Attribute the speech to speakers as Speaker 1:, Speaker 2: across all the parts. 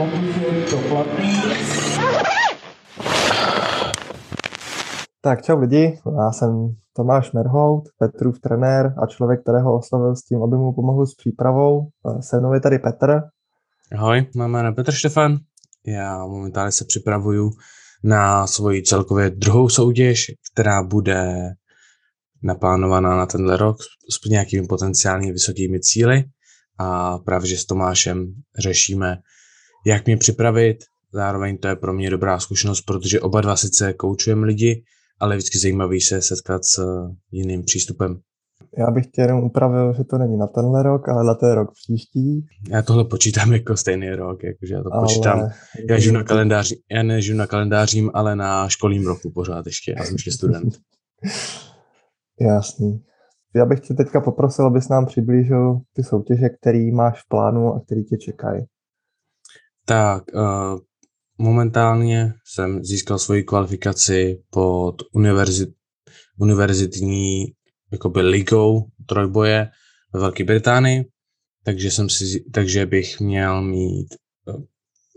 Speaker 1: pokud je to platný.
Speaker 2: Tak čau lidi, já jsem Tomáš Merhout, Petrův trenér a člověk, kterého oslovil s tím, aby mu pomohl s přípravou. Se mnou je tady Petr.
Speaker 3: Ahoj, mám jméno Petr Štefan. Já momentálně se připravuju na svoji celkově druhou soutěž, která bude naplánovaná na tenhle rok s nějakými potenciálně vysokými cíly a právě že s Tomášem řešíme, jak mě připravit. Zároveň to je pro mě dobrá zkušenost, protože oba dva sice koučujeme lidi, ale vždycky zajímavý se setkat s jiným přístupem.
Speaker 2: Já bych tě jenom upravil, že to není na tenhle rok, ale na ten rok příští.
Speaker 3: Já tohle počítám jako stejný rok, jakože já to ale... počítám. Já žiju na kalendáři, já nežiju na kalendářím, ale na školním roku pořád ještě. Já jsem ještě student.
Speaker 2: Jasný. Já bych tě teďka poprosil, abys nám přiblížil ty soutěže, které máš v plánu a které tě čekají.
Speaker 3: Tak, uh, momentálně jsem získal svoji kvalifikaci pod univerzit, univerzitní jakoby ligou trojboje ve Velké Británii, takže, jsem si, takže bych měl mít eh,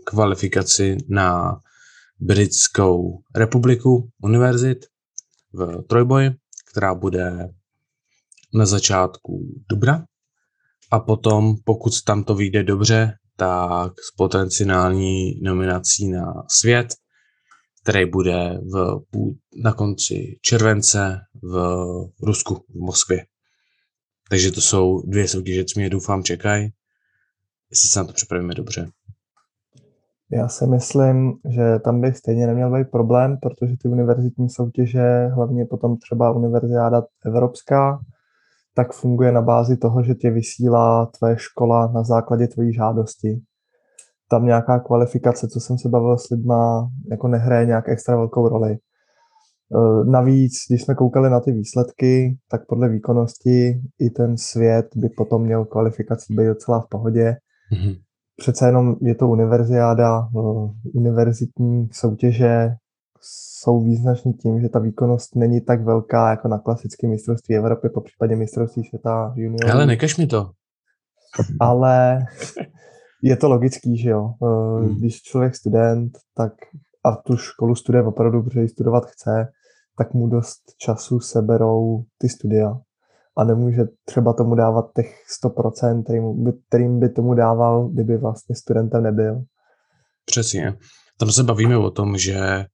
Speaker 3: kvalifikaci na Britskou republiku univerzit v trojboji, která bude na začátku dubna. A potom, pokud tam to vyjde dobře, tak s potenciální nominací na svět, který bude v, na konci července v Rusku, v Moskvě. Takže to jsou dvě soutěže, co mě doufám čekají, jestli se na to připravíme dobře.
Speaker 2: Já si myslím, že tam by stejně neměl být problém, protože ty univerzitní soutěže, hlavně potom třeba univerziáda evropská, tak funguje na bázi toho, že tě vysílá tvoje škola na základě tvojí žádosti. Tam nějaká kvalifikace, co jsem se bavil s lidma, jako nehraje nějak extra velkou roli. E, navíc, když jsme koukali na ty výsledky, tak podle výkonnosti i ten svět by potom měl kvalifikací být docela v pohodě. Mm-hmm. Přece jenom je to univerziáda, e, univerzitní soutěže, jsou význačný tím, že ta výkonnost není tak velká jako na klasické mistrovství Evropy, po případě mistrovství světa juniorů.
Speaker 3: Ale nekaž mi to.
Speaker 2: Ale je to logický, že jo. Eh, hmm. Když člověk student, tak a tu školu studuje opravdu, protože ji studovat chce, tak mu dost času seberou ty studia. A nemůže třeba tomu dávat těch 100%, kterým by, kterým by tomu dával, kdyby vlastně studentem nebyl.
Speaker 3: Přesně. Tam se bavíme o tom, že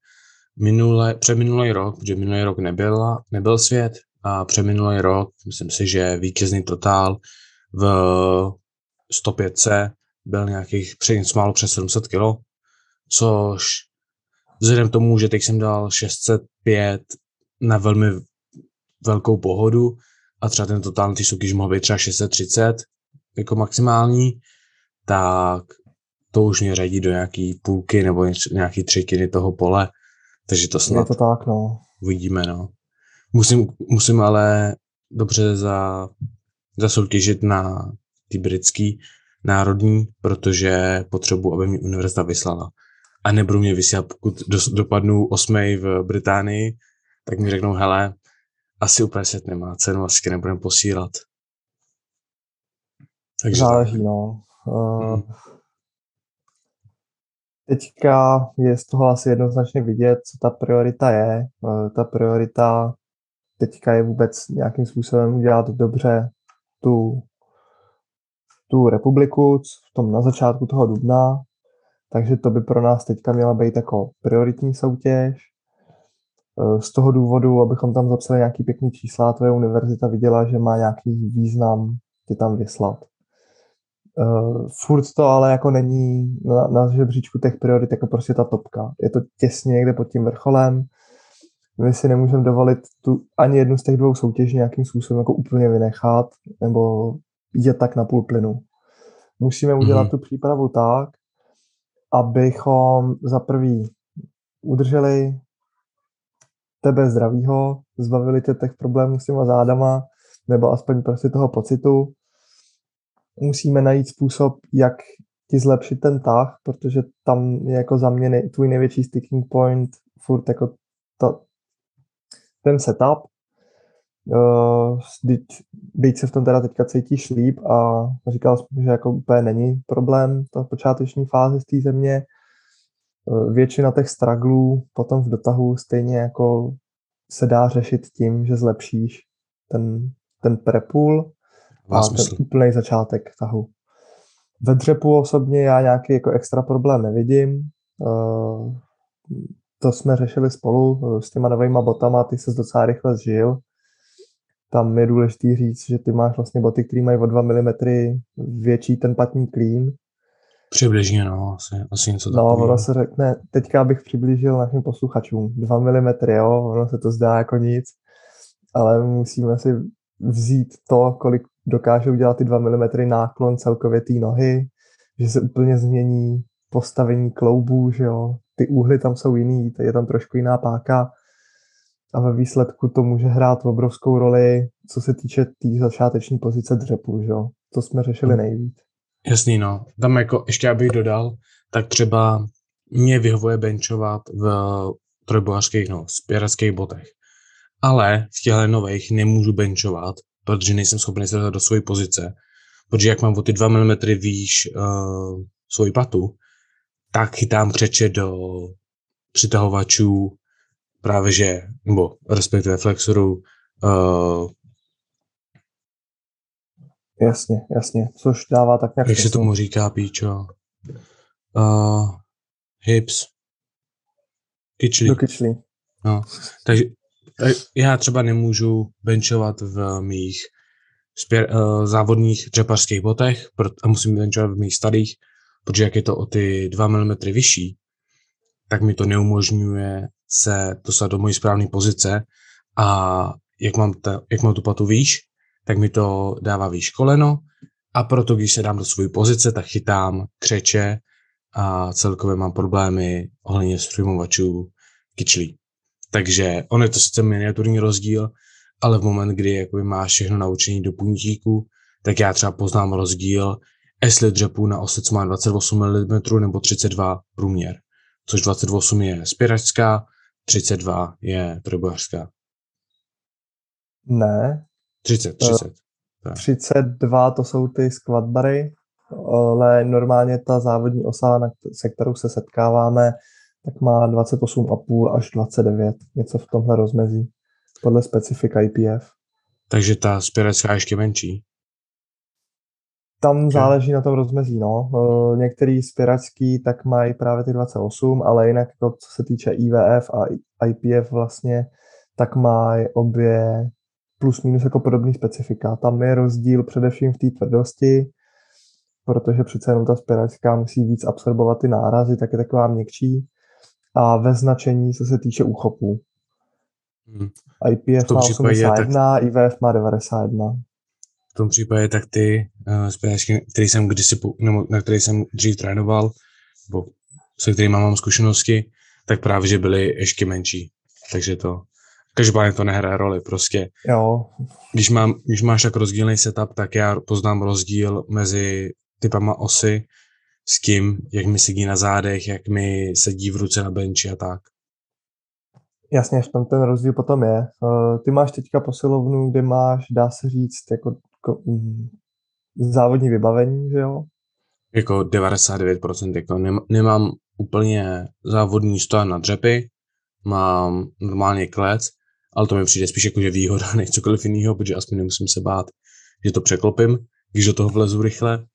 Speaker 3: minule, předminulý rok, protože minulý rok nebyl, nebyl svět a předminulý rok, myslím si, že vítězný totál v 105C byl nějakých před něco málo přes 700 kg, což vzhledem k tomu, že teď jsem dal 605 na velmi velkou pohodu a třeba ten totální ty soutěž mohl být třeba 630 jako maximální, tak to už mě řadí do nějaký půlky nebo nějaký třetiny toho pole takže to snad
Speaker 2: je to tak, no.
Speaker 3: uvidíme, no. Musím, musím ale dobře za, zasoutěžit na ty britský národní, protože potřebuji, aby mě univerzita vyslala. A nebudu mě vysílat, pokud do, dopadnu osmej v Británii, tak mi řeknou, hele, asi úplně svět nemá cenu, asi tě nebudeme posílat.
Speaker 2: Takže Záleží, tak. no. Uh, hmm. Teďka je z toho asi jednoznačně vidět, co ta priorita je. Eh, ta priorita teďka je vůbec nějakým způsobem udělat dobře tu, tu republiku v tom na začátku toho dubna, takže to by pro nás teďka měla být jako prioritní soutěž. Eh, z toho důvodu, abychom tam zapsali nějaký pěkný čísla, tvoje univerzita viděla, že má nějaký význam tě tam vyslat. Uh, furt to ale jako není na, na žebříčku těch priorit jako prostě ta topka. Je to těsně někde pod tím vrcholem. My si nemůžeme dovolit tu ani jednu z těch dvou soutěží nějakým způsobem jako úplně vynechat nebo jít tak na půl plynu. Musíme udělat mm-hmm. tu přípravu tak, abychom za prvý udrželi tebe zdravýho, zbavili tě těch problémů s těma zádama, nebo aspoň prostě toho pocitu, musíme najít způsob, jak ti zlepšit ten tah, protože tam je jako za mě nej, tvůj největší sticking point furt jako to, ten setup. Uh, byť se v tom teda teďka cítíš líp a říkal jsem, že jako úplně není problém ta počáteční fáze z té země. Uh, většina těch straglů potom v dotahu stejně jako se dá řešit tím, že zlepšíš ten, ten prepul a ten úplný začátek tahu. Ve dřepu osobně já nějaký jako extra problém nevidím. Uh, to jsme řešili spolu s těma novýma botama, ty se docela rychle zžil tam je důležité říct, že ty máš vlastně boty, které mají o 2 mm větší ten patní klín.
Speaker 3: Přibližně, no, asi, asi něco
Speaker 2: takového. No, ono se řekne, teďka bych přiblížil našim posluchačům. 2 mm, jo, ono se to zdá jako nic, ale musíme si vzít to, kolik dokážou dělat ty 2 mm náklon celkově té nohy, že se úplně změní postavení kloubů, že jo, ty úhly tam jsou jiný, je tam trošku jiná páka, a ve výsledku to může hrát obrovskou roli, co se týče té tý začáteční pozice dřepu, že jo. To jsme řešili hmm. nejvíc.
Speaker 3: Jasný, no. Tam jako ještě abych dodal, tak třeba mě vyhovuje benchovat v trojbohařských, no, spěrackých botech. Ale v těchto nových nemůžu benchovat, protože nejsem schopný se dostat do své pozice. Protože jak mám o ty 2 mm výš uh, svoji patu, tak chytám křeče do přitahovačů právě že, nebo respektive flexoru. Uh,
Speaker 2: jasně, jasně, což dává tak
Speaker 3: nějak... Jak se tomu říká, píčo? Uh, hips. Kyčlí.
Speaker 2: Do kyčlí.
Speaker 3: No, takže já třeba nemůžu benchovat v mých spěr, uh, závodních dřepařských botech a musím benchovat v mých starých, protože jak je to o ty 2 mm vyšší, tak mi to neumožňuje se dostat do mojí správné pozice. A jak mám, ta, jak mám tu patu výš, tak mi to dává výš koleno. A proto, když se dám do své pozice, tak chytám křeče a celkově mám problémy ohledně streamovačů kyčlí. Takže on je to sice miniaturní rozdíl, ale v moment, kdy jakoby máš všechno naučení do puntíku, tak já třeba poznám rozdíl, jestli dřepu na osec má 28 mm nebo 32 průměr, což 28 je spěračská, 32 je trojbojařská.
Speaker 2: Ne.
Speaker 3: 30, 30.
Speaker 2: Uh, 32 to jsou ty skladbary, ale normálně ta závodní osa, se kterou se setkáváme, tak má 28,5 až 29, něco v tomhle rozmezí, podle specifika IPF.
Speaker 3: Takže ta spěrecká ještě menší.
Speaker 2: Tam okay. záleží na tom rozmezí, no. E, některý spěračský tak mají právě ty 28, ale jinak jako co se týče IVF a IPF vlastně, tak mají obě plus minus jako podobný specifika. Tam je rozdíl především v té tvrdosti, protože přece jenom ta spěračská musí víc absorbovat ty nárazy, tak je taková měkčí. A ve značení, co se týče úchopů. Hmm. IPF má 81, tak... IVF má 91
Speaker 3: v tom případě tak ty uh, zpěvačky, který jsem kdysi, nebo na který jsem dřív trénoval, nebo se kterými mám zkušenosti, tak právě, že byly ještě menší. Takže to, každopádně to nehraje roli, prostě.
Speaker 2: Jo.
Speaker 3: Když, mám, když máš tak rozdílný setup, tak já poznám rozdíl mezi typama osy, s tím, jak mi sedí na zádech, jak mi sedí v ruce na benči a tak.
Speaker 2: Jasně, v tom ten rozdíl potom je. Uh, ty máš teďka posilovnu, kde máš, dá se říct, jako jako, mm, závodní vybavení, že jo?
Speaker 3: Jako 99%, jako nemám úplně závodní stojan na dřepy, mám normálně klec, ale to mi přijde spíš jako, že výhoda než cokoliv jiného, protože aspoň nemusím se bát, že to překlopím, když do toho vlezu rychle.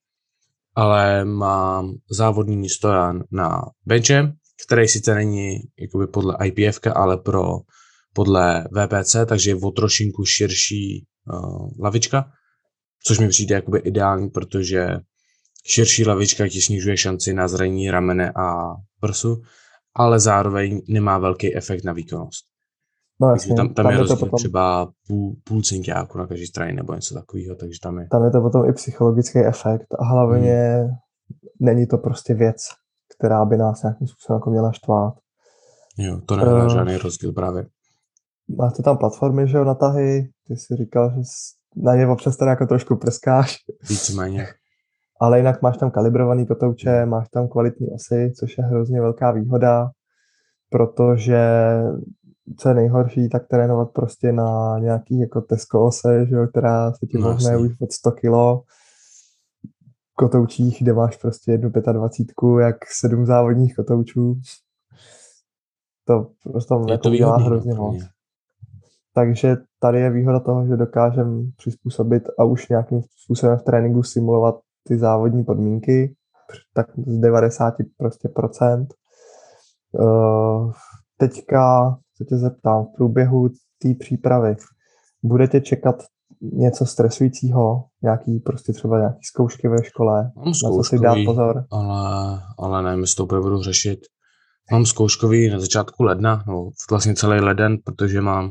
Speaker 3: Ale mám závodní stojan na benche, který sice není jakoby podle IPF, ale pro podle VPC, takže je o trošinku širší uh, lavička což mi přijde jakoby ideální, protože širší lavička ti snižuje šanci na zranění ramene a prsu, ale zároveň nemá velký efekt na výkonnost. No, jasně, tam, tam, tam, je, je rozdíl potom... třeba půl, půl cinkáku na každý straně nebo něco takového, takže tam je...
Speaker 2: Tam je to potom i psychologický efekt a hlavně hmm. není to prostě věc, která by nás nějakým způsobem jako měla štvát.
Speaker 3: Jo, to nehrá uh, žádný rozdíl právě.
Speaker 2: Máte tam platformy, že jo, na tahy, ty jsi říkal, že na ně občas teda jako trošku prskáš.
Speaker 3: Víceméně.
Speaker 2: Ale jinak máš tam kalibrovaný kotouče, máš tam kvalitní osy, což je hrozně velká výhoda, protože co je nejhorší, tak trénovat prostě na nějaký jako Tesco ose, že jo, která se ti no, už od 100 kilo kotoučích, kde máš prostě jednu 25, jak sedm závodních kotoučů. To prostě je to výhodný, hrozně moc. Takže tady je výhoda toho, že dokážeme přizpůsobit a už nějakým způsobem v tréninku simulovat ty závodní podmínky, tak z 90 prostě procent. Uh, teďka se tě zeptám, v průběhu té přípravy budete čekat něco stresujícího, nějaký prostě třeba nějaký zkoušky ve škole,
Speaker 3: Mám zkouškový, na co si dát pozor? Ale, ale nevím, jestli to budu řešit. Mám zkouškový na začátku ledna, no vlastně celý leden, protože mám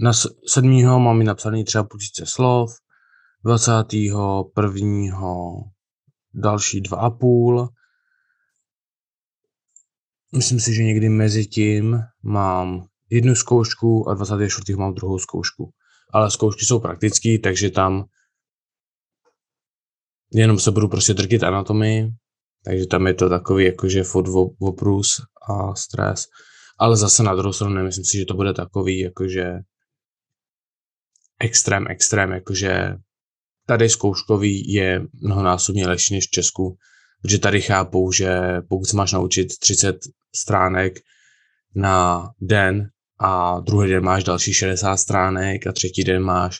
Speaker 3: na sedmýho mám mi napsaný třeba půlčíce slov, 21. další dva a půl. Myslím si, že někdy mezi tím mám jednu zkoušku a 24. mám druhou zkoušku. Ale zkoušky jsou praktické, takže tam jenom se budu prostě drtit anatomii, takže tam je to takový jakože furt oprus a stres. Ale zase na druhou stranu nemyslím si, že to bude takový jakože extrém, extrém, jakože tady zkouškový je mnohonásobně lepší než v Česku, protože tady chápou, že pokud se máš naučit 30 stránek na den a druhý den máš další 60 stránek a třetí den máš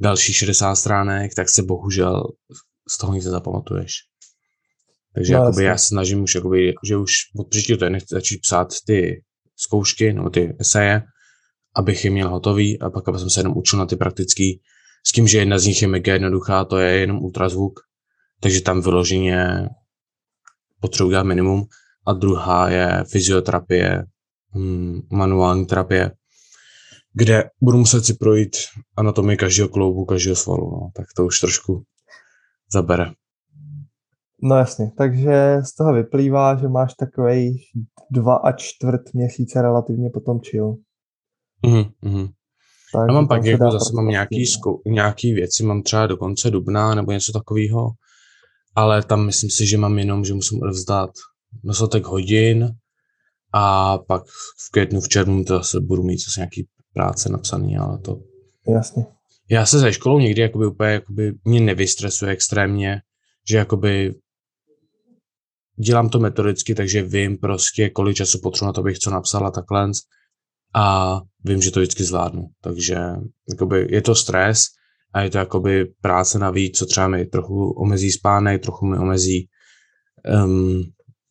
Speaker 3: další 60 stránek, tak se bohužel z toho nic nezapamatuješ. Takže no, jakoby já se snažím už, jakoby, že už od příštího týdne chci začít psát ty zkoušky nebo ty eseje, abych je měl hotový a pak aby jsem se jenom učil na ty praktický, s tím, že jedna z nich je mega jednoduchá, to je jenom ultrazvuk, takže tam vyloženě potřebuji dělat minimum a druhá je fyzioterapie, hmm, manuální terapie, kde budu muset si projít anatomii každého kloubu, každého svalu, no, tak to už trošku zabere.
Speaker 2: No jasně, takže z toho vyplývá, že máš takový dva a čtvrt měsíce relativně potom chill.
Speaker 3: Mm-hmm. Tak, Já mám pak jako zase mám nějaký, zkou, nějaký věci, mám třeba do konce dubna nebo něco takového, ale tam myslím si, že mám jenom, že musím odevzdat dostatek hodin a pak v květnu, v červnu to zase budu mít zase nějaký práce napsaný, ale to...
Speaker 2: Jasně.
Speaker 3: Já se ze školou někdy jakoby úplně jakoby mě nevystresuje extrémně, že jakoby dělám to metodicky, takže vím prostě, kolik času potřebuji na to, abych co napsala takhle a vím, že to vždycky zvládnu. Takže jakoby, je to stres a je to jakoby práce navíc, co třeba mi trochu omezí spánek, trochu mi omezí um,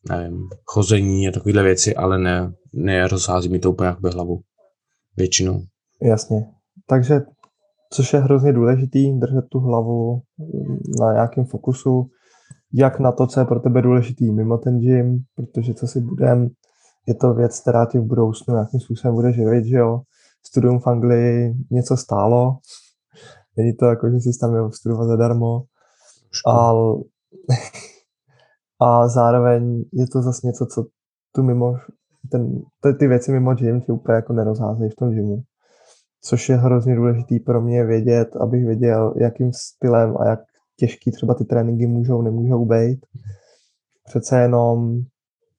Speaker 3: nevím, chození a takovéhle věci, ale ne, ne rozhází mi to úplně jakoby hlavu. Většinou.
Speaker 2: Jasně. Takže, což je hrozně důležitý, držet tu hlavu na nějakém fokusu, jak na to, co je pro tebe důležitý mimo ten gym, protože co si budem, je to věc, která ti v budoucnu nějakým způsobem bude živit, že jo. Studium v Anglii něco stálo, není to jako, že jsi tam měl studovat zadarmo, a, a zároveň je to zase něco, co tu mimo, ten, ty, ty věci mimo gym ti úplně jako nerozházejí v tom gymu. Což je hrozně důležitý pro mě vědět, abych věděl, jakým stylem a jak těžký třeba ty tréninky můžou, nemůžou být. Přece jenom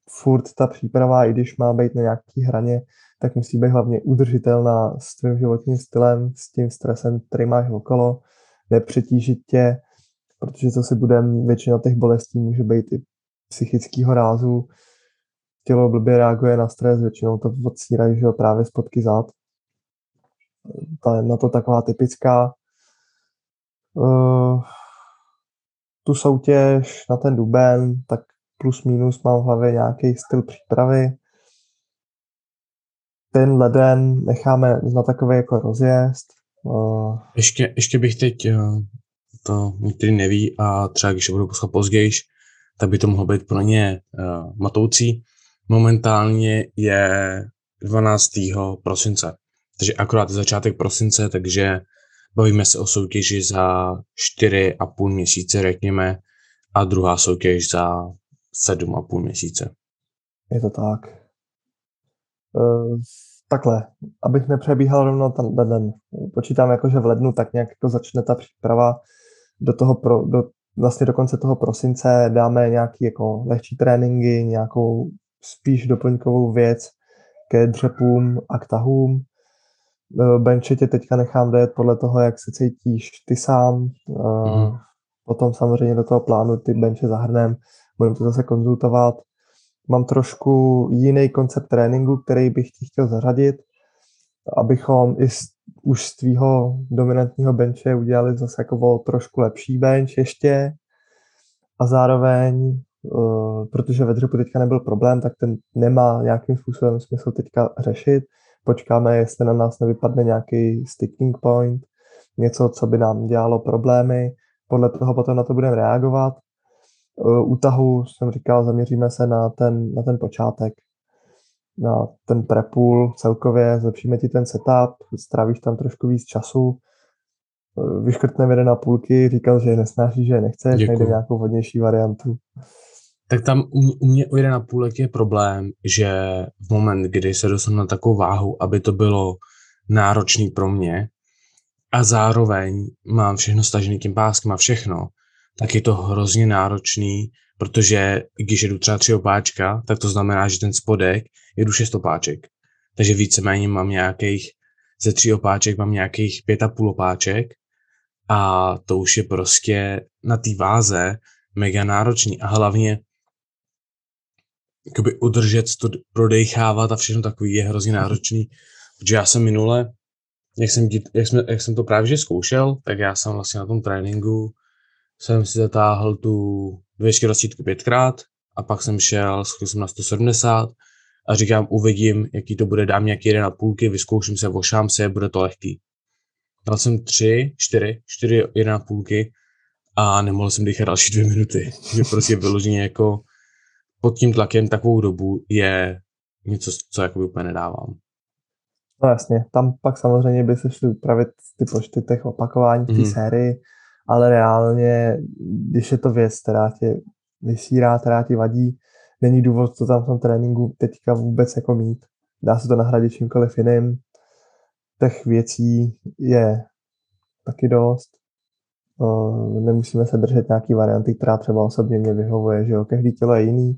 Speaker 2: furt ta příprava, i když má být na nějaký hraně, tak musí být hlavně udržitelná s tvým životním stylem, s tím stresem, který máš okolo, nepřetížit tě, protože co si budem, většina těch bolestí může být i psychického rázu. Tělo blbě reaguje na stres, většinou to odsírají, že právě spotky zad. Ta na to taková typická. Uh, tu soutěž na ten duben, tak plus minus mám v hlavě nějaký styl přípravy. Ten leden necháme na takový jako rozjezd.
Speaker 3: Ještě, ještě bych teď, eh, to některý neví a třeba když budu poslat později, tak by to mohlo být pro ně uh, matoucí. Momentálně je 12. prosince, takže akorát je začátek prosince, takže bavíme se o soutěži za 4,5 měsíce, řekněme, a druhá soutěž za sedm a půl měsíce.
Speaker 2: Je to tak. Uh, takhle, abych nepřebíhal rovno ten den. Počítám jako, že v lednu tak nějak jako začne ta příprava do toho pro, do, vlastně do konce toho prosince dáme nějaký jako lehčí tréninky, nějakou spíš doplňkovou věc, ke dřepům a k tahům. Eh, benče tě teďka nechám dojet podle toho, jak se cítíš ty sám. Mm. Potom samozřejmě do toho plánu ty benče zahrnem, budeme to zase konzultovat. Mám trošku jiný koncept tréninku, který bych ti chtěl zařadit, abychom i z, už z tvýho dominantního benče udělali zase jako trošku lepší bench ještě a zároveň, uh, protože ve dřepu teďka nebyl problém, tak ten nemá nějakým způsobem smysl teďka řešit. Počkáme, jestli na nás nevypadne nějaký sticking point, něco, co by nám dělalo problémy. Podle toho potom na to budeme reagovat. Uh, u tahu jsem říkal, zaměříme se na ten, na ten počátek, na ten prepool celkově, zlepšíme ti ten setup, strávíš tam trošku víc času, vyškrtneme jeden na půlky, říkal, že je nesnáší, že je nechce, najde nějakou vhodnější variantu.
Speaker 3: Tak tam u, u mě u jeden na půlek je problém, že v moment, kdy se dostanu na takovou váhu, aby to bylo náročný pro mě a zároveň mám všechno stažený tím páskem a všechno, tak je to hrozně náročný, protože když jedu třeba tři opáčka, tak to znamená, že ten spodek jedu šest opáček. Takže víceméně mám nějakých, ze tří opáček mám nějakých pět a půl opáček a to už je prostě na té váze mega náročný. A hlavně jakoby udržet to, prodejchávat a všechno takový je hrozně náročný, protože já jsem minule, jak jsem, jak, jsme, jak jsem to právě že zkoušel, tak já jsem vlastně na tom tréninku jsem si zatáhl tu 240 pětkrát a pak jsem šel, schořil jsem na 170 a říkám, uvidím, jaký to bude, dám nějaký jeden na půlky, vyzkouším se, vošám se, bude to lehký. Dal jsem tři, čtyři, čtyři, jedna půlky a nemohl jsem dýchat další dvě minuty. Že prostě vyloženě jako pod tím tlakem takovou dobu je něco, co jakoby úplně nedávám.
Speaker 2: No jasně, tam pak samozřejmě by se šli upravit ty počty těch opakování té mm. sérii, ale reálně, když je to věc, která tě vysírá, která ti vadí, není důvod to tam v tom tréninku teďka vůbec jako mít. Dá se to nahradit čímkoliv jiným, těch věcí je taky dost. Nemusíme se držet nějaký varianty, která třeba osobně mě vyhovuje, že jo, každý tělo je jiný,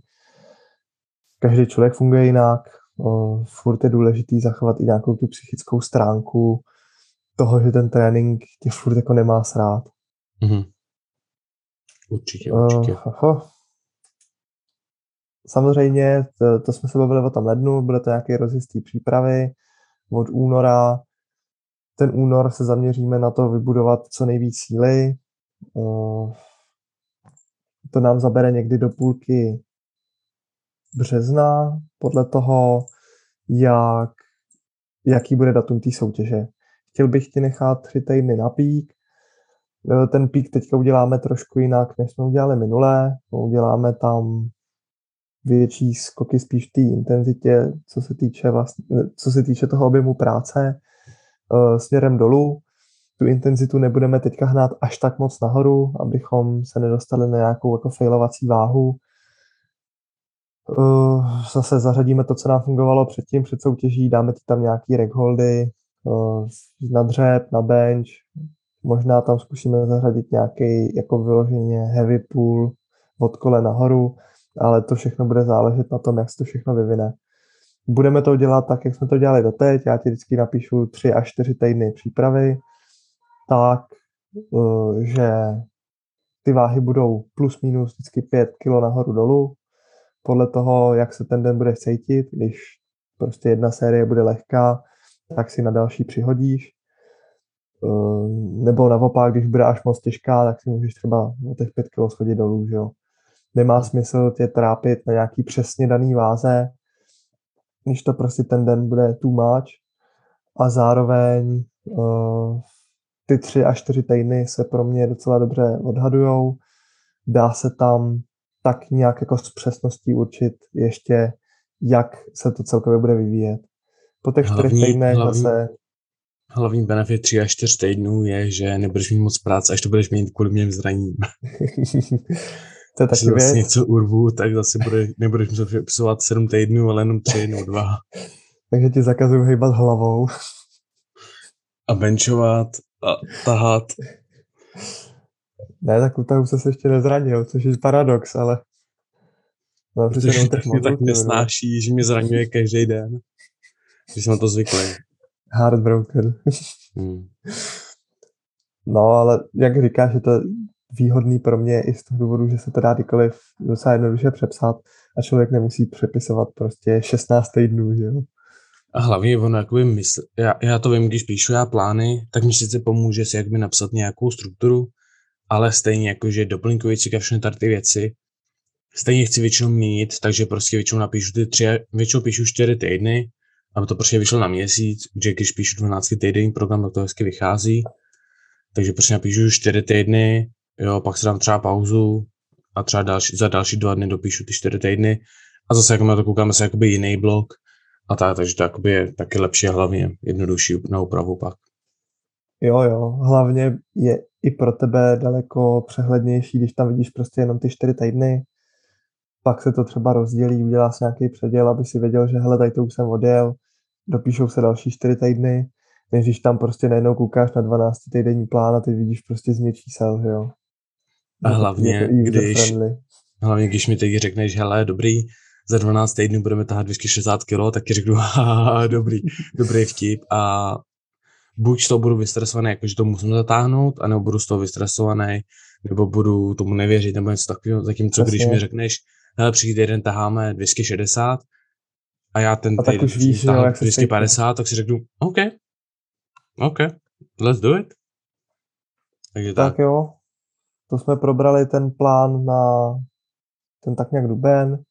Speaker 2: každý člověk funguje jinak, furt je důležitý zachovat i nějakou tu psychickou stránku toho, že ten trénink tě furt jako nemá srát.
Speaker 3: Mm-hmm. Určitě, určitě. Uh,
Speaker 2: Samozřejmě, to, to jsme se bavili o tom lednu, bude to nějaké rozjistý přípravy od února ten únor se zaměříme na to vybudovat co nejvíc síly. To nám zabere někdy do půlky března, podle toho, jak, jaký bude datum té soutěže. Chtěl bych ti nechat tři týdny na pík. E, ten pík teďka uděláme trošku jinak, než jsme udělali minulé. Uděláme tam větší skoky spíš v té intenzitě, co se týče, vlastně, co se týče toho objemu práce uh, směrem dolů. Tu intenzitu nebudeme teďka hnát až tak moc nahoru, abychom se nedostali na nějakou jako failovací váhu. Zase zařadíme to, co nám fungovalo předtím, před soutěží, dáme ti tam nějaký regholdy na dřep, na bench, možná tam zkusíme zařadit nějaký jako vyloženě heavy pool od kole nahoru, ale to všechno bude záležet na tom, jak se to všechno vyvine budeme to dělat tak, jak jsme to dělali doteď. Já ti vždycky napíšu tři až čtyři týdny přípravy, tak, eh, že ty váhy budou plus minus vždycky 5 kg nahoru dolů, podle toho, jak se ten den bude cítit, když prostě jedna série bude lehká, tak si na další přihodíš. Eh, nebo naopak, když bude až moc těžká, tak si můžeš třeba o těch 5 kg schodit dolů, že jo. Nemá smysl tě trápit na nějaký přesně daný váze, když to prostě ten den bude too much a zároveň uh, ty tři až čtyři týdny se pro mě docela dobře odhadujou. Dá se tam tak nějak jako s přesností určit ještě, jak se to celkově bude vyvíjet. Po těch čtyřech týdnech hlavní, zase...
Speaker 3: Hlavní benefit 3 až 4 týdnů je, že nebudeš mít moc práce, až to budeš mít kvůli mým zraním.
Speaker 2: To je taky
Speaker 3: věc. něco urvu, tak zase bude, nebudeš muset přepisovat sedm týdnů, ale jenom tři nebo dva.
Speaker 2: Takže ti zakazuju hejbat hlavou.
Speaker 3: A benchovat a tahat.
Speaker 2: Ne, tak u tahu se ještě nezranil, což je paradox, ale...
Speaker 3: No, Protože tak mě tak nesnáší, že mě zraňuje každý den. Když jsme to zvykli.
Speaker 2: Heartbroken.
Speaker 3: Hmm.
Speaker 2: No, ale jak říkáš, je to výhodný pro mě i z toho důvodu, že se to dá kdykoliv docela jednoduše přepsat a člověk nemusí přepisovat prostě 16 týdnů, že jo.
Speaker 3: A hlavně ono jakoby mysl, já, já to vím, když píšu já plány, tak mi sice pomůže si jakby napsat nějakou strukturu, ale stejně jako, že doplňkově si všechny tady ty věci, stejně chci většinou měnit, takže prostě většinou napíšu ty tři, většinou píšu čtyři týdny, aby to prostě vyšlo na měsíc, že když píšu 12 týdenní program, tak to hezky vychází. Takže prostě napíšu čtyři týdny, jo, pak si dám třeba pauzu a třeba další, za další dva dny dopíšu ty čtyři týdny a zase jako na to koukáme se jakoby jiný blok a tak, takže to je taky lepší a hlavně jednodušší na úpravu pak.
Speaker 2: Jo, jo, hlavně je i pro tebe daleko přehlednější, když tam vidíš prostě jenom ty čtyři týdny, pak se to třeba rozdělí, udělá si nějaký předěl, aby si věděl, že hele, tady to už jsem odjel, dopíšou se další čtyři týdny, než když tam prostě najednou koukáš na 12 týdenní plán a ty vidíš prostě změ čísel, že jo.
Speaker 3: A hlavně, když, hlavně když mi teď řekneš, hele, dobrý, za 12 týdnů budeme tahat 260 kg, tak ti řeknu, haha, dobrý, dobrý vtip a buď to budu vystresovaný, jakože to musím zatáhnout, anebo budu z toho vystresovaný, nebo budu tomu nevěřit, nebo něco takového, zatímco když mi řekneš, hele, příští týden taháme 260 a já ten
Speaker 2: a týden víš, jo,
Speaker 3: 250, tak si řeknu, OK, OK, let's do it.
Speaker 2: Takže tak. tak jo, to jsme probrali ten plán na ten tak nějak duben,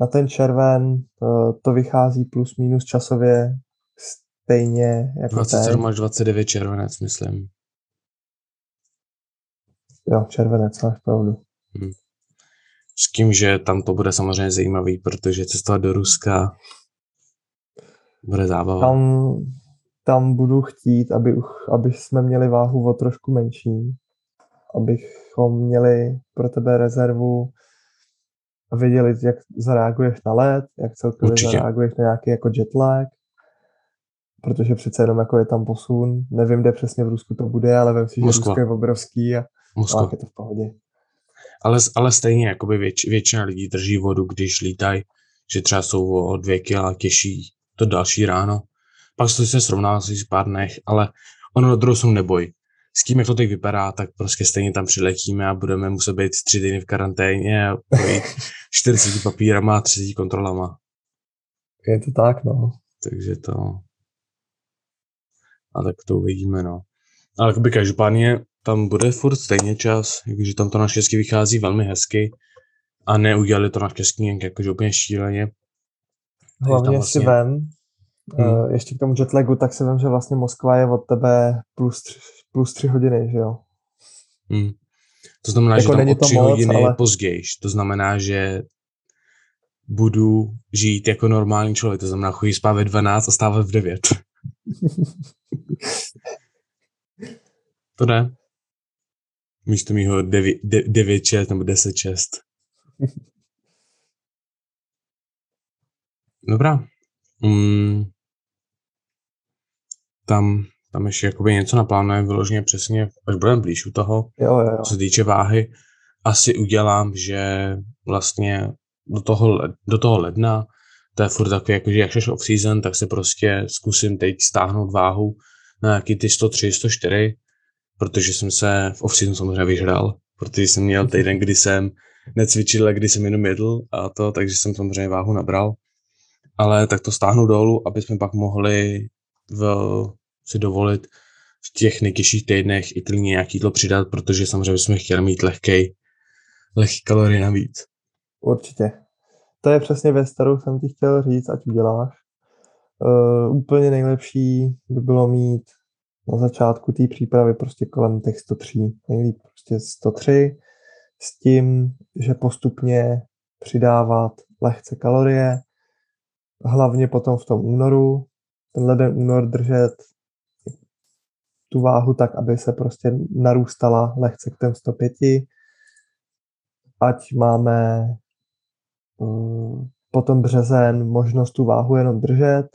Speaker 2: na ten červen to, to vychází plus minus časově stejně jako
Speaker 3: 27 až 29 červenec, myslím.
Speaker 2: Jo, červenec, máš pravdu. Hmm.
Speaker 3: S tím, že tam to bude samozřejmě zajímavý, protože cestovat do Ruska bude zábava.
Speaker 2: Tam, tam budu chtít, aby, aby jsme měli váhu o trošku menší, abychom měli pro tebe rezervu a věděli, jak zareaguješ na let, jak celkově Určitě. zareaguješ na nějaký jako jetlag, protože přece jenom jako je tam posun. Nevím, kde přesně v Rusku to bude, ale vím si, že Moskva. Rusko je obrovský a Moskva. je to v pohodě.
Speaker 3: Ale, ale stejně jakoby věč, většina lidí drží vodu, když lítají, že třeba jsou o dvě kila těžší to další ráno. Pak to se srovná s pár dnech, ale ono na druhou jsou neboj. S tím, jak to teď vypadá, tak prostě stejně tam přiletíme a budeme muset být tři týdny v karanténě a projít 40 papírama a 30 kontrolama.
Speaker 2: Je to tak, no.
Speaker 3: Takže to... A tak to uvidíme, no. Ale jakoby každopádně tam bude furt stejně čas, jakože tam to naštěstí vychází velmi hezky a neudělali to naštěstí jakože úplně šíleně.
Speaker 2: Hlavně vlastně... si vem, hmm. uh, ještě k tomu jetlagu, tak si vem, že vlastně Moskva je od tebe plus tři, plus tři hodiny, že jo?
Speaker 3: Hmm. To znamená, jako že tam o tři moc, hodiny ale... později. To znamená, že budu žít jako normální člověk. To znamená, chodí spát ve 12 a stávat v 9. to ne místo mýho 9-6 nebo 10-6. Dobrá. Mm, tam, tam ještě jakoby něco naplánujeme vyloženě přesně, až budeme blíž u toho,
Speaker 2: jo, jo, jo.
Speaker 3: co se týče váhy. Asi udělám, že vlastně do toho, do toho ledna, to je furt takový, jakože jak šeš off-season, tak se prostě zkusím teď stáhnout váhu na nějaký ty 103, 104, protože jsem se v off samozřejmě vyžral, protože jsem měl týden, kdy jsem necvičil, kdy jsem jenom jedl a to, takže jsem samozřejmě váhu nabral. Ale tak to stáhnu dolů, aby jsme pak mohli v, si dovolit v těch nejtěžších týdnech i klidně nějaký jídlo přidat, protože samozřejmě jsme chtěli mít lehkej, lehký kalorie navíc.
Speaker 2: Určitě. To je přesně věc, kterou jsem ti chtěl říct, ať uděláš. Uh, úplně nejlepší by bylo mít na začátku té přípravy prostě kolem těch 103, nejlíp prostě 103, s tím, že postupně přidávat lehce kalorie, hlavně potom v tom únoru, ten leden únor držet tu váhu tak, aby se prostě narůstala lehce k těm 105, ať máme um, potom březen možnost tu váhu jenom držet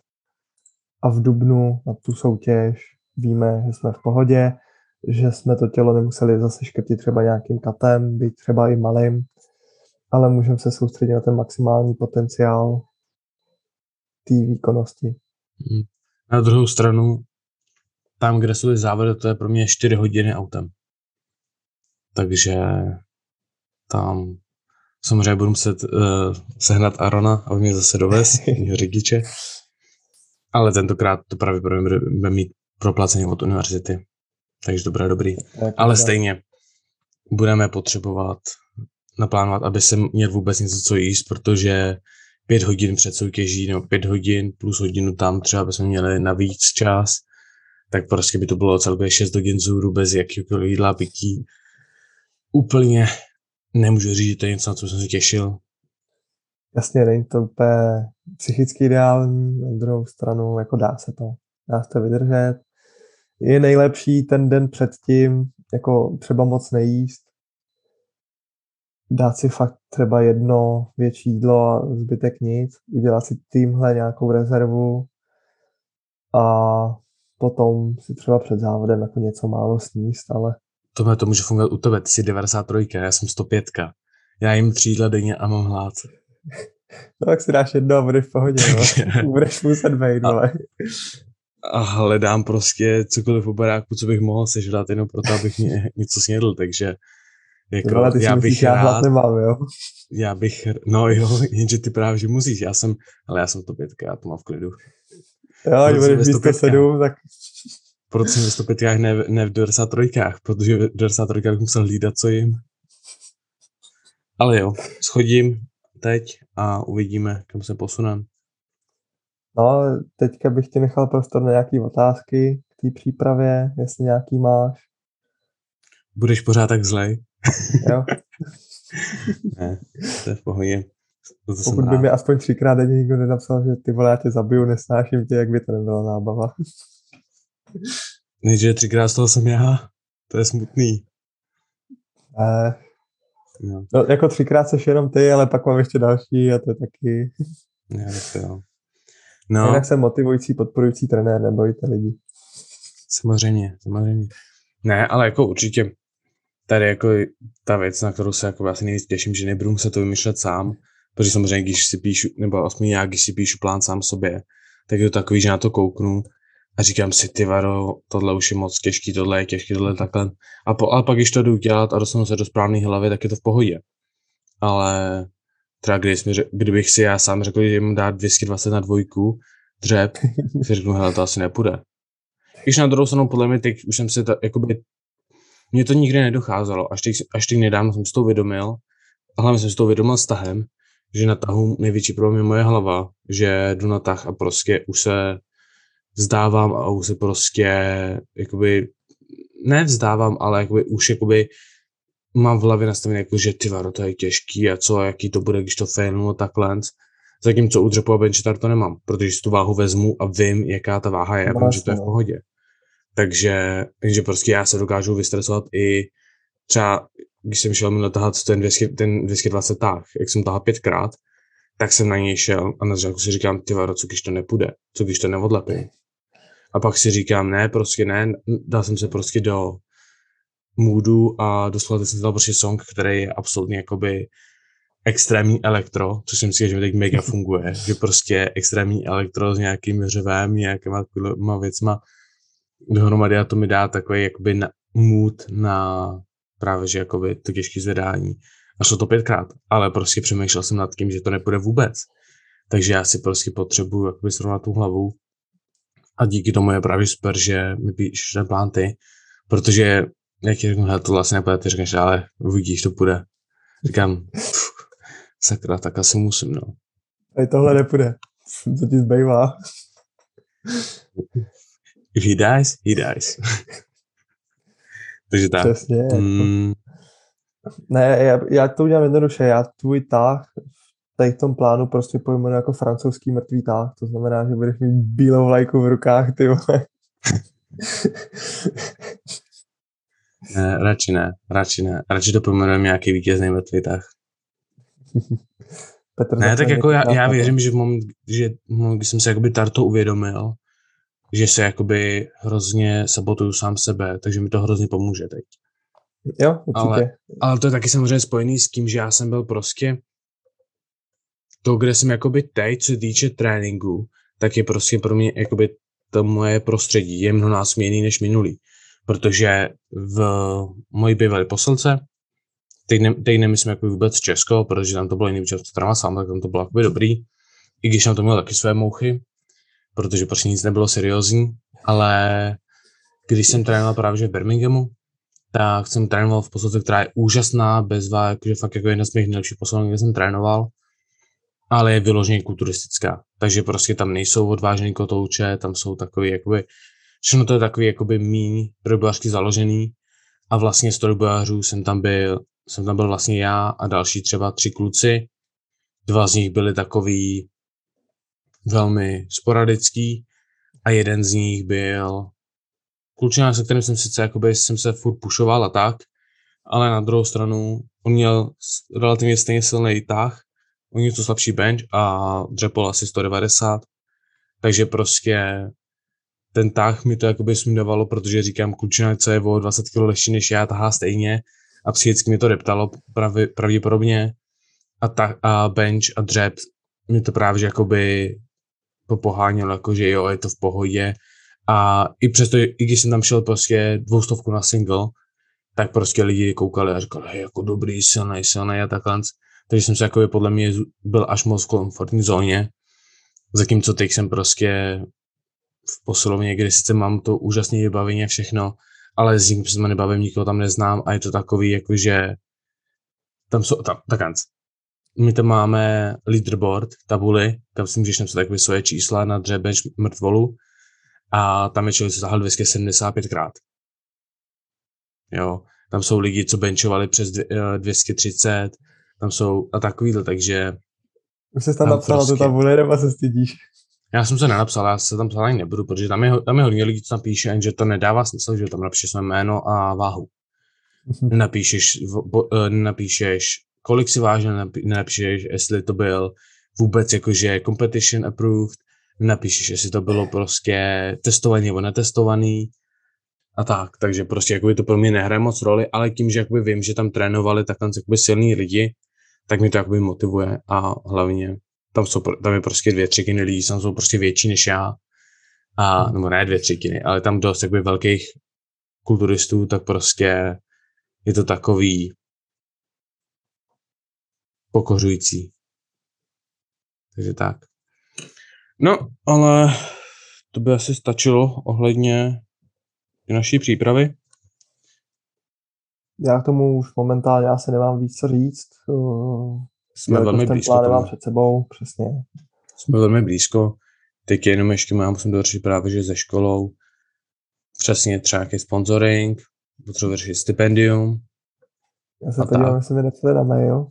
Speaker 2: a v dubnu na tu soutěž víme, že jsme v pohodě, že jsme to tělo nemuseli zase škrtit třeba nějakým katem, být třeba i malým, ale můžeme se soustředit na ten maximální potenciál té výkonnosti.
Speaker 3: Hmm. Na druhou stranu, tam, kde jsou ty závody, to je pro mě 4 hodiny autem. Takže tam samozřejmě budu muset uh, sehnat Arona, aby mě zase dovez, řidiče. Ale tentokrát to právě budeme mít proplacení od univerzity. Takže to bude dobrý. Ale stejně budeme potřebovat naplánovat, aby jsem měl vůbec něco co jíst, protože pět hodin před soutěží nebo pět hodin plus hodinu tam třeba bychom měli navíc čas, tak prostě by to bylo celkově 6 hodin zůru bez jakýkoliv jídla, pití. Úplně nemůžu říct, že to je něco, na co jsem se těšil.
Speaker 2: Jasně, není to úplně psychicky ideální, na druhou stranu, jako dá se to, dá se to vydržet. Je nejlepší ten den předtím, jako třeba moc nejíst, dát si fakt třeba jedno větší jídlo a zbytek nic, udělat si tímhle nějakou rezervu a potom si třeba před závodem jako něco málo sníst, ale...
Speaker 3: Tohle to může fungovat u tebe, ty jsi 93, já jsem 105. Já jim tři jídla denně a mám hlad.
Speaker 2: No tak si dáš jedno a budeš v pohodě, no. budeš muset být, a,
Speaker 3: a hledám prostě cokoliv u baráku, co bych mohl sežrat jenom proto, abych mě něco snědl, takže
Speaker 2: jako, ale ty já bych myslíš, rád, já nemám, jo?
Speaker 3: Já bych, no jo, jenže ty právě, že musíš, já jsem, ale já jsem to pětka, já to mám v klidu.
Speaker 2: Jo, když budeš místo sedm, tak...
Speaker 3: Proč jsem ve 105 ne, ne v 93, protože v 93 bych musel hlídat, co jim. Ale jo, schodím teď a uvidíme, kam se posunem.
Speaker 2: No, teďka bych ti nechal prostor na nějaké otázky k té přípravě, jestli nějaký máš.
Speaker 3: Budeš pořád tak zlej?
Speaker 2: Jo.
Speaker 3: ne, to je v pohodě.
Speaker 2: To Pokud by mi aspoň třikrát denně nikdo nenapsal, že ty vole, já tě zabiju, nesnáším tě, jak by to nebyla zábava.
Speaker 3: Než třikrát z toho jsem já, to je smutný.
Speaker 2: Ne. No. no. jako třikrát seš jenom ty, ale pak mám ještě další a to je taky...
Speaker 3: Já, to jo.
Speaker 2: No. Jinak jsem motivující, podporující trenér, nebojte lidi.
Speaker 3: Samozřejmě, samozřejmě. Ne, ale jako určitě tady jako ta věc, na kterou se jako asi nejvíc těším, že nebudu muset to vymýšlet sám, protože samozřejmě, když si píšu, nebo aspoň já, když si píšu plán sám sobě, tak je to takový, že na to kouknu a říkám si, ty varo, tohle už je moc těžký, tohle je těžký, tohle je takhle. A, po, a pak, když to jdu dělat a dostanu se do správné hlavy, tak je to v pohodě. Ale třeba když mi, kdybych si já sám řekl, že jim dát 220 na dvojku dřep, si řeknu, hele, to asi nepůjde. Když na druhou stranu, podle mě, teď už jsem si to, jakoby, mně to nikdy nedocházelo, až teď, až teď nedávno jsem si to uvědomil, a hlavně jsem si to uvědomil s tahem, že na tahu největší problém je moje hlava, že jdu na tah a prostě už se vzdávám a už se prostě jakoby nevzdávám, ale jakoby už jakoby mám v hlavě nastavené jako, že ty varo, to je těžký a co, jaký to bude, když to failnu takhle. Zatímco u dřepu a benchtar to nemám, protože si tu váhu vezmu a vím, jaká ta váha je a vím, že to je v no. pohodě. Takže, takže prostě já se dokážu vystresovat i třeba, když jsem šel mi tahat ten, 200, ten 220 táh, jak jsem tahal pětkrát, tak jsem na něj šel a na začátku si říkám, ty varo, co když to nepůjde, co když to neodlepím. A pak si říkám, ne, prostě ne, dal jsem se prostě do moodu a doslova jsem dal prostě song, který je absolutně jakoby extrémní elektro, což si myslím, že teď mega funguje, že prostě extrémní elektro s nějakým řevem, nějakýma věcma dohromady a to mi dá takový jakoby na, mood na právě, že jakoby to těžké zvedání. A šlo to pětkrát, ale prostě přemýšlel jsem nad tím, že to nepůjde vůbec. Takže já si prostě potřebuju jakoby srovnat tu hlavu a díky tomu je právě super, že mi píšeš ten plán ty, protože jak ti řeknu, to vlastně nepůjde, ty řekneš, ale uvidíš, to půjde. Říkám, pff, sakra, tak asi musím, no.
Speaker 2: A tohle nepůjde. Co ti zbývá?
Speaker 3: If he dies, he dies. Takže tak.
Speaker 2: Přesně. Mm. Ne, já, já to udělám jednoduše. Já tvůj tah tady v tom plánu prostě pojmenuji jako francouzský mrtvý tah. To znamená, že budeš mít bílou vlajku v rukách, ty vole.
Speaker 3: ne, radši ne, radši ne. Radši to pojmenujeme nějaký vítězný mrtvý tah. Petr ne, tak jako já, já věřím, že v moment, že v moment, když jsem se jakoby Tarto uvědomil, že se jakoby hrozně sabotuju sám sebe, takže mi to hrozně pomůže teď.
Speaker 2: Jo, určitě.
Speaker 3: Ale, ale to je taky samozřejmě spojený s tím, že já jsem byl prostě to, kde jsem jakoby teď, co týče tréninku, tak je prostě pro mě jakoby to moje prostředí je mnohonásobně jiný než minulý. Protože v mojí bývalé posilce, teď, ne, teď nemyslím jako vůbec Česko, protože tam to bylo jiný, protože to sám, tak tam to bylo jakoby dobrý, i když tam to mělo taky své mouchy, protože prostě nic nebylo seriózní, ale když jsem trénoval právě že v Birminghamu, tak jsem trénoval v posilce, která je úžasná, bezva, jakože fakt jako jedna z mých nejlepších posilovek, kde jsem trénoval ale je vyloženě kulturistická. Takže prostě tam nejsou odvážený kotouče, tam jsou takový jakoby, všechno to je takový jakoby míň trojbojařsky založený a vlastně z trojbojařů jsem tam byl, jsem tam byl vlastně já a další třeba tři kluci. Dva z nich byli takový velmi sporadický a jeden z nich byl klučina, se kterým jsem sice jakoby jsem se furt pušoval a tak, ale na druhou stranu on měl relativně stejně silný tah o něco slabší bench a dřepol asi 190, takže prostě ten tah mi to jakoby smídovalo, protože říkám, klučina, co je o 20 kg lehčí než já, tahá stejně a psychicky mi to reptalo pravděpodobně a, ta, a bench a dřep mi to právě že jakoby popohánělo, jako že jo, je to v pohodě a i přesto, i když jsem tam šel prostě dvoustovku na single, tak prostě lidi koukali a říkali, hej, jako dobrý, silný, silný a takhle. Takže jsem se jako podle mě byl až moc v komfortní zóně, zatímco teď jsem prostě v posilovně, kde sice mám to úžasné vybavení a všechno, ale s nikým se nebavím, nikoho tam neznám a je to takový, jakože tam jsou, tam, tak my tam máme leaderboard, tabuly, tam si můžeš napsat takové svoje čísla na dřebeč mrtvolu a tam je člověk, co zahal 275 krát. Jo, tam jsou lidi, co benchovali přes 230, tam jsou a takovýhle, takže...
Speaker 2: Už jsi tam, tam napsal prostě... to tam bude, nebo se stydíš?
Speaker 3: Já jsem se nenapsal, já se tam psal ani nebudu, protože tam je, tam je hodně lidí, co tam píše, že to nedává smysl, že tam napíšeš své jméno a váhu. Mhm. Nenapíšeš, eh, nenapíšeš, kolik si vážil, nenapíšeš, jestli to byl vůbec jakože competition approved, nenapíšeš, jestli to bylo prostě testovaný nebo netestovaný a tak, takže prostě jakoby to pro mě nehraje moc roli, ale tím, že jakoby vím, že tam trénovali takhle jakoby silní lidi, tak mi to jakoby motivuje a hlavně tam, jsou, tam je prostě dvě třetiny lidí, tam jsou prostě větší než já, a, hmm. nebo ne dvě třetiny, ale tam dost jakoby velkých kulturistů, tak prostě je to takový pokořující. Takže tak. No, ale to by asi stačilo ohledně naší přípravy.
Speaker 2: Já k tomu už momentálně asi nemám víc co říct.
Speaker 3: Jsme velmi blízko.
Speaker 2: Plán před sebou, přesně.
Speaker 3: Jsme velmi blízko. Teď jenom ještě mám, musím dořešit právě, že ze školou. Přesně třeba nějaký sponsoring, potřebuji vyřešit stipendium.
Speaker 2: Já se podívám, jestli mi nepsali na mail.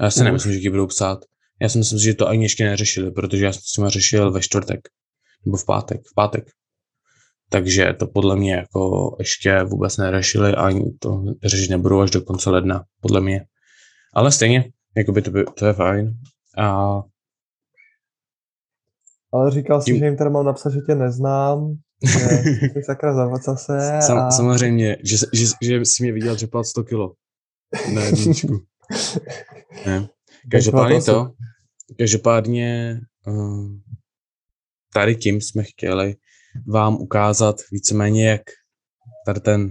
Speaker 3: Já si nemyslím, že ti budou psát. Já si myslím, že to ani ještě neřešili, protože já jsem s tím řešil ve čtvrtek. Nebo v pátek. V pátek takže to podle mě jako ještě vůbec neřešili a ani to řešit nebudou až do konce ledna, podle mě. Ale stejně, jako by to, by, to je fajn. A...
Speaker 2: Ale říkal jsi, že jim tady mám napsat, že tě neznám, že sakra zavacá se.
Speaker 3: Sam, a... Samozřejmě, že, že, že jsi mě viděl dřepat 100 kilo na jedničku. ne. Každopádně to, každopádně uh, tady tím jsme chtěli vám ukázat víceméně, jak tady ten,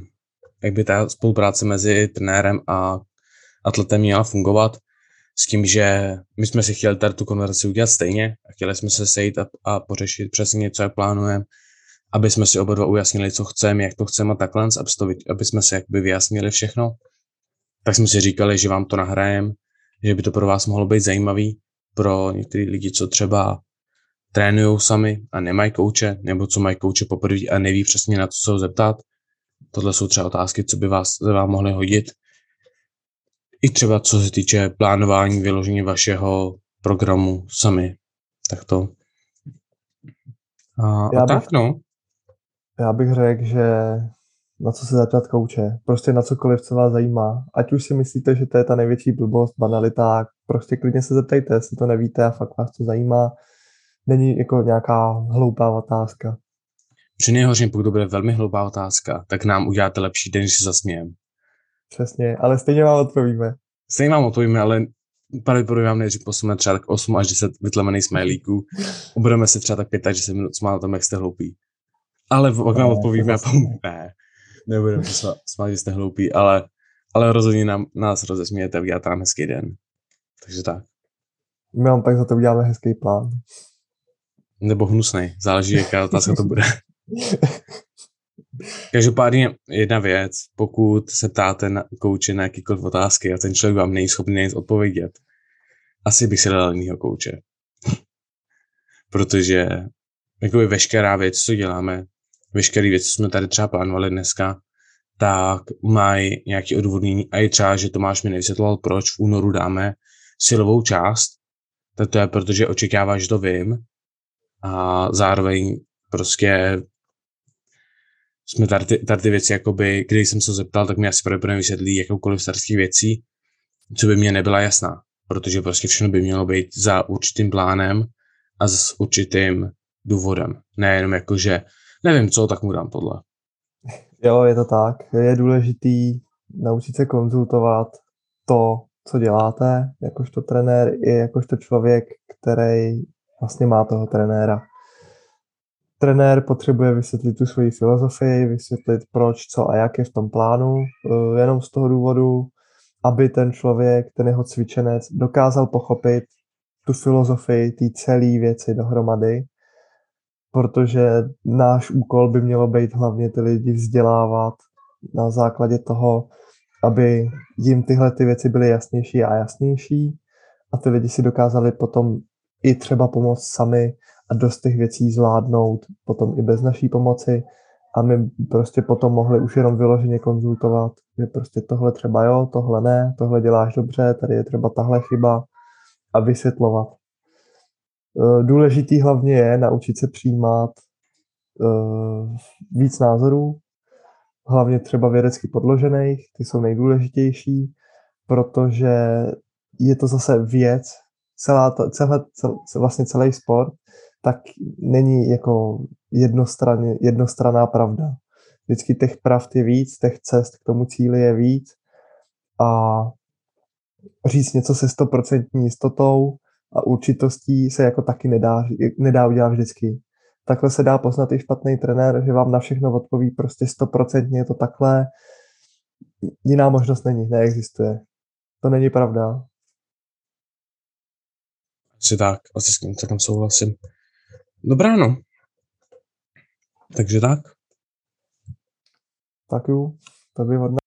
Speaker 3: jak by ta spolupráce mezi trenérem a atletem měla fungovat, s tím, že my jsme si chtěli tady tu konverzaci udělat stejně a chtěli jsme se sejít a, a pořešit přesně, co jak plánujeme, aby jsme si oba dva ujasnili, co chceme, jak to chceme a takhle, aby, to, aby jsme si jakby vyjasnili všechno. Tak jsme si říkali, že vám to nahrajeme, že by to pro vás mohlo být zajímavý, pro některé lidi, co třeba trénují sami a nemají kouče, nebo co mají kouče poprvé a neví přesně na co se ho zeptat. Tohle jsou třeba otázky, co by vás, vám mohly hodit. I třeba co se týče plánování vyložení vašeho programu sami. Tak to. A, já a tak, bych, no.
Speaker 2: Já bych řekl, že na co se zeptat kouče. Prostě na cokoliv, co vás zajímá. Ať už si myslíte, že to je ta největší blbost, banalita, prostě klidně se zeptejte, jestli to nevíte a fakt vás to zajímá není jako nějaká hloupá otázka.
Speaker 3: Při nejhorším, pokud to bude velmi hloupá otázka, tak nám uděláte lepší den, že se zasmějem.
Speaker 2: Přesně, ale stejně vám odpovíme.
Speaker 3: Stejně vám odpovíme, ale pravděpodobně vám nejdřív posuneme třeba tak 8 až 10 vytlemených smajlíků. Budeme se třeba tak 5 až 10 minut smát tam, jak jste hloupí. Ale pak vám odpovíme a ne, nebudeme se smát, že jste hloupí, ale, ale rozhodně nám, nás rozesmějete, uděláte nám hezký den. Takže tak.
Speaker 2: My vám tak za to uděláme hezký plán.
Speaker 3: Nebo hnusný, záleží, jaká otázka to bude. Každopádně jedna věc, pokud se ptáte na kouče na jakýkoliv otázky a ten člověk vám není schopný nic odpovědět, asi bych si dal jiného kouče. Protože jakoby veškerá věc, co děláme, veškeré věci, co jsme tady třeba plánovali dneska, tak mají nějaký odvodnění a je třeba, že Tomáš mi nevysvětloval, proč v únoru dáme silovou část, tak to je proto, že očekáváš, že to vím. A zároveň prostě jsme tady, tady ty věci, jakoby, když jsem se zeptal, tak mi asi pravděpodobně vysvětlí jakoukoliv starských věcí, co by mě nebyla jasná, protože prostě všechno by mělo být za určitým plánem a s určitým důvodem. Nejenom jako, že nevím co, tak mu dám tohle.
Speaker 2: Jo, je to tak. Je důležitý naučit se konzultovat to, co děláte, jakožto trenér i jakožto člověk, který vlastně má toho trenéra trenér potřebuje vysvětlit tu svoji filozofii, vysvětlit proč, co a jak je v tom plánu, eh, jenom z toho důvodu, aby ten člověk, ten jeho cvičenec, dokázal pochopit tu filozofii, ty celé věci dohromady, protože náš úkol by mělo být hlavně ty lidi vzdělávat na základě toho, aby jim tyhle ty věci byly jasnější a jasnější a ty lidi si dokázali potom i třeba pomoct sami a dost těch věcí zvládnout potom i bez naší pomoci a my prostě potom mohli už jenom vyloženě konzultovat, že prostě tohle třeba jo, tohle ne, tohle děláš dobře, tady je třeba tahle chyba a vysvětlovat. E, důležitý hlavně je naučit se přijímat e, víc názorů, hlavně třeba vědecky podložených, ty jsou nejdůležitější, protože je to zase věc, celá ta, celé, cel, vlastně celý sport tak není jako jednostranná pravda. Vždycky těch pravd je víc, těch cest k tomu cíli je víc a říct něco se stoprocentní jistotou a určitostí se jako taky nedá, nedá udělat vždycky. Takhle se dá poznat i špatný trenér, že vám na všechno odpoví prostě stoprocentně je to takhle. Jiná možnost není, neexistuje. To není pravda.
Speaker 3: Asi tak, asi s tím celkem souhlasím. Dobrá, no. Takže tak.
Speaker 2: Tak jo, to by hodně.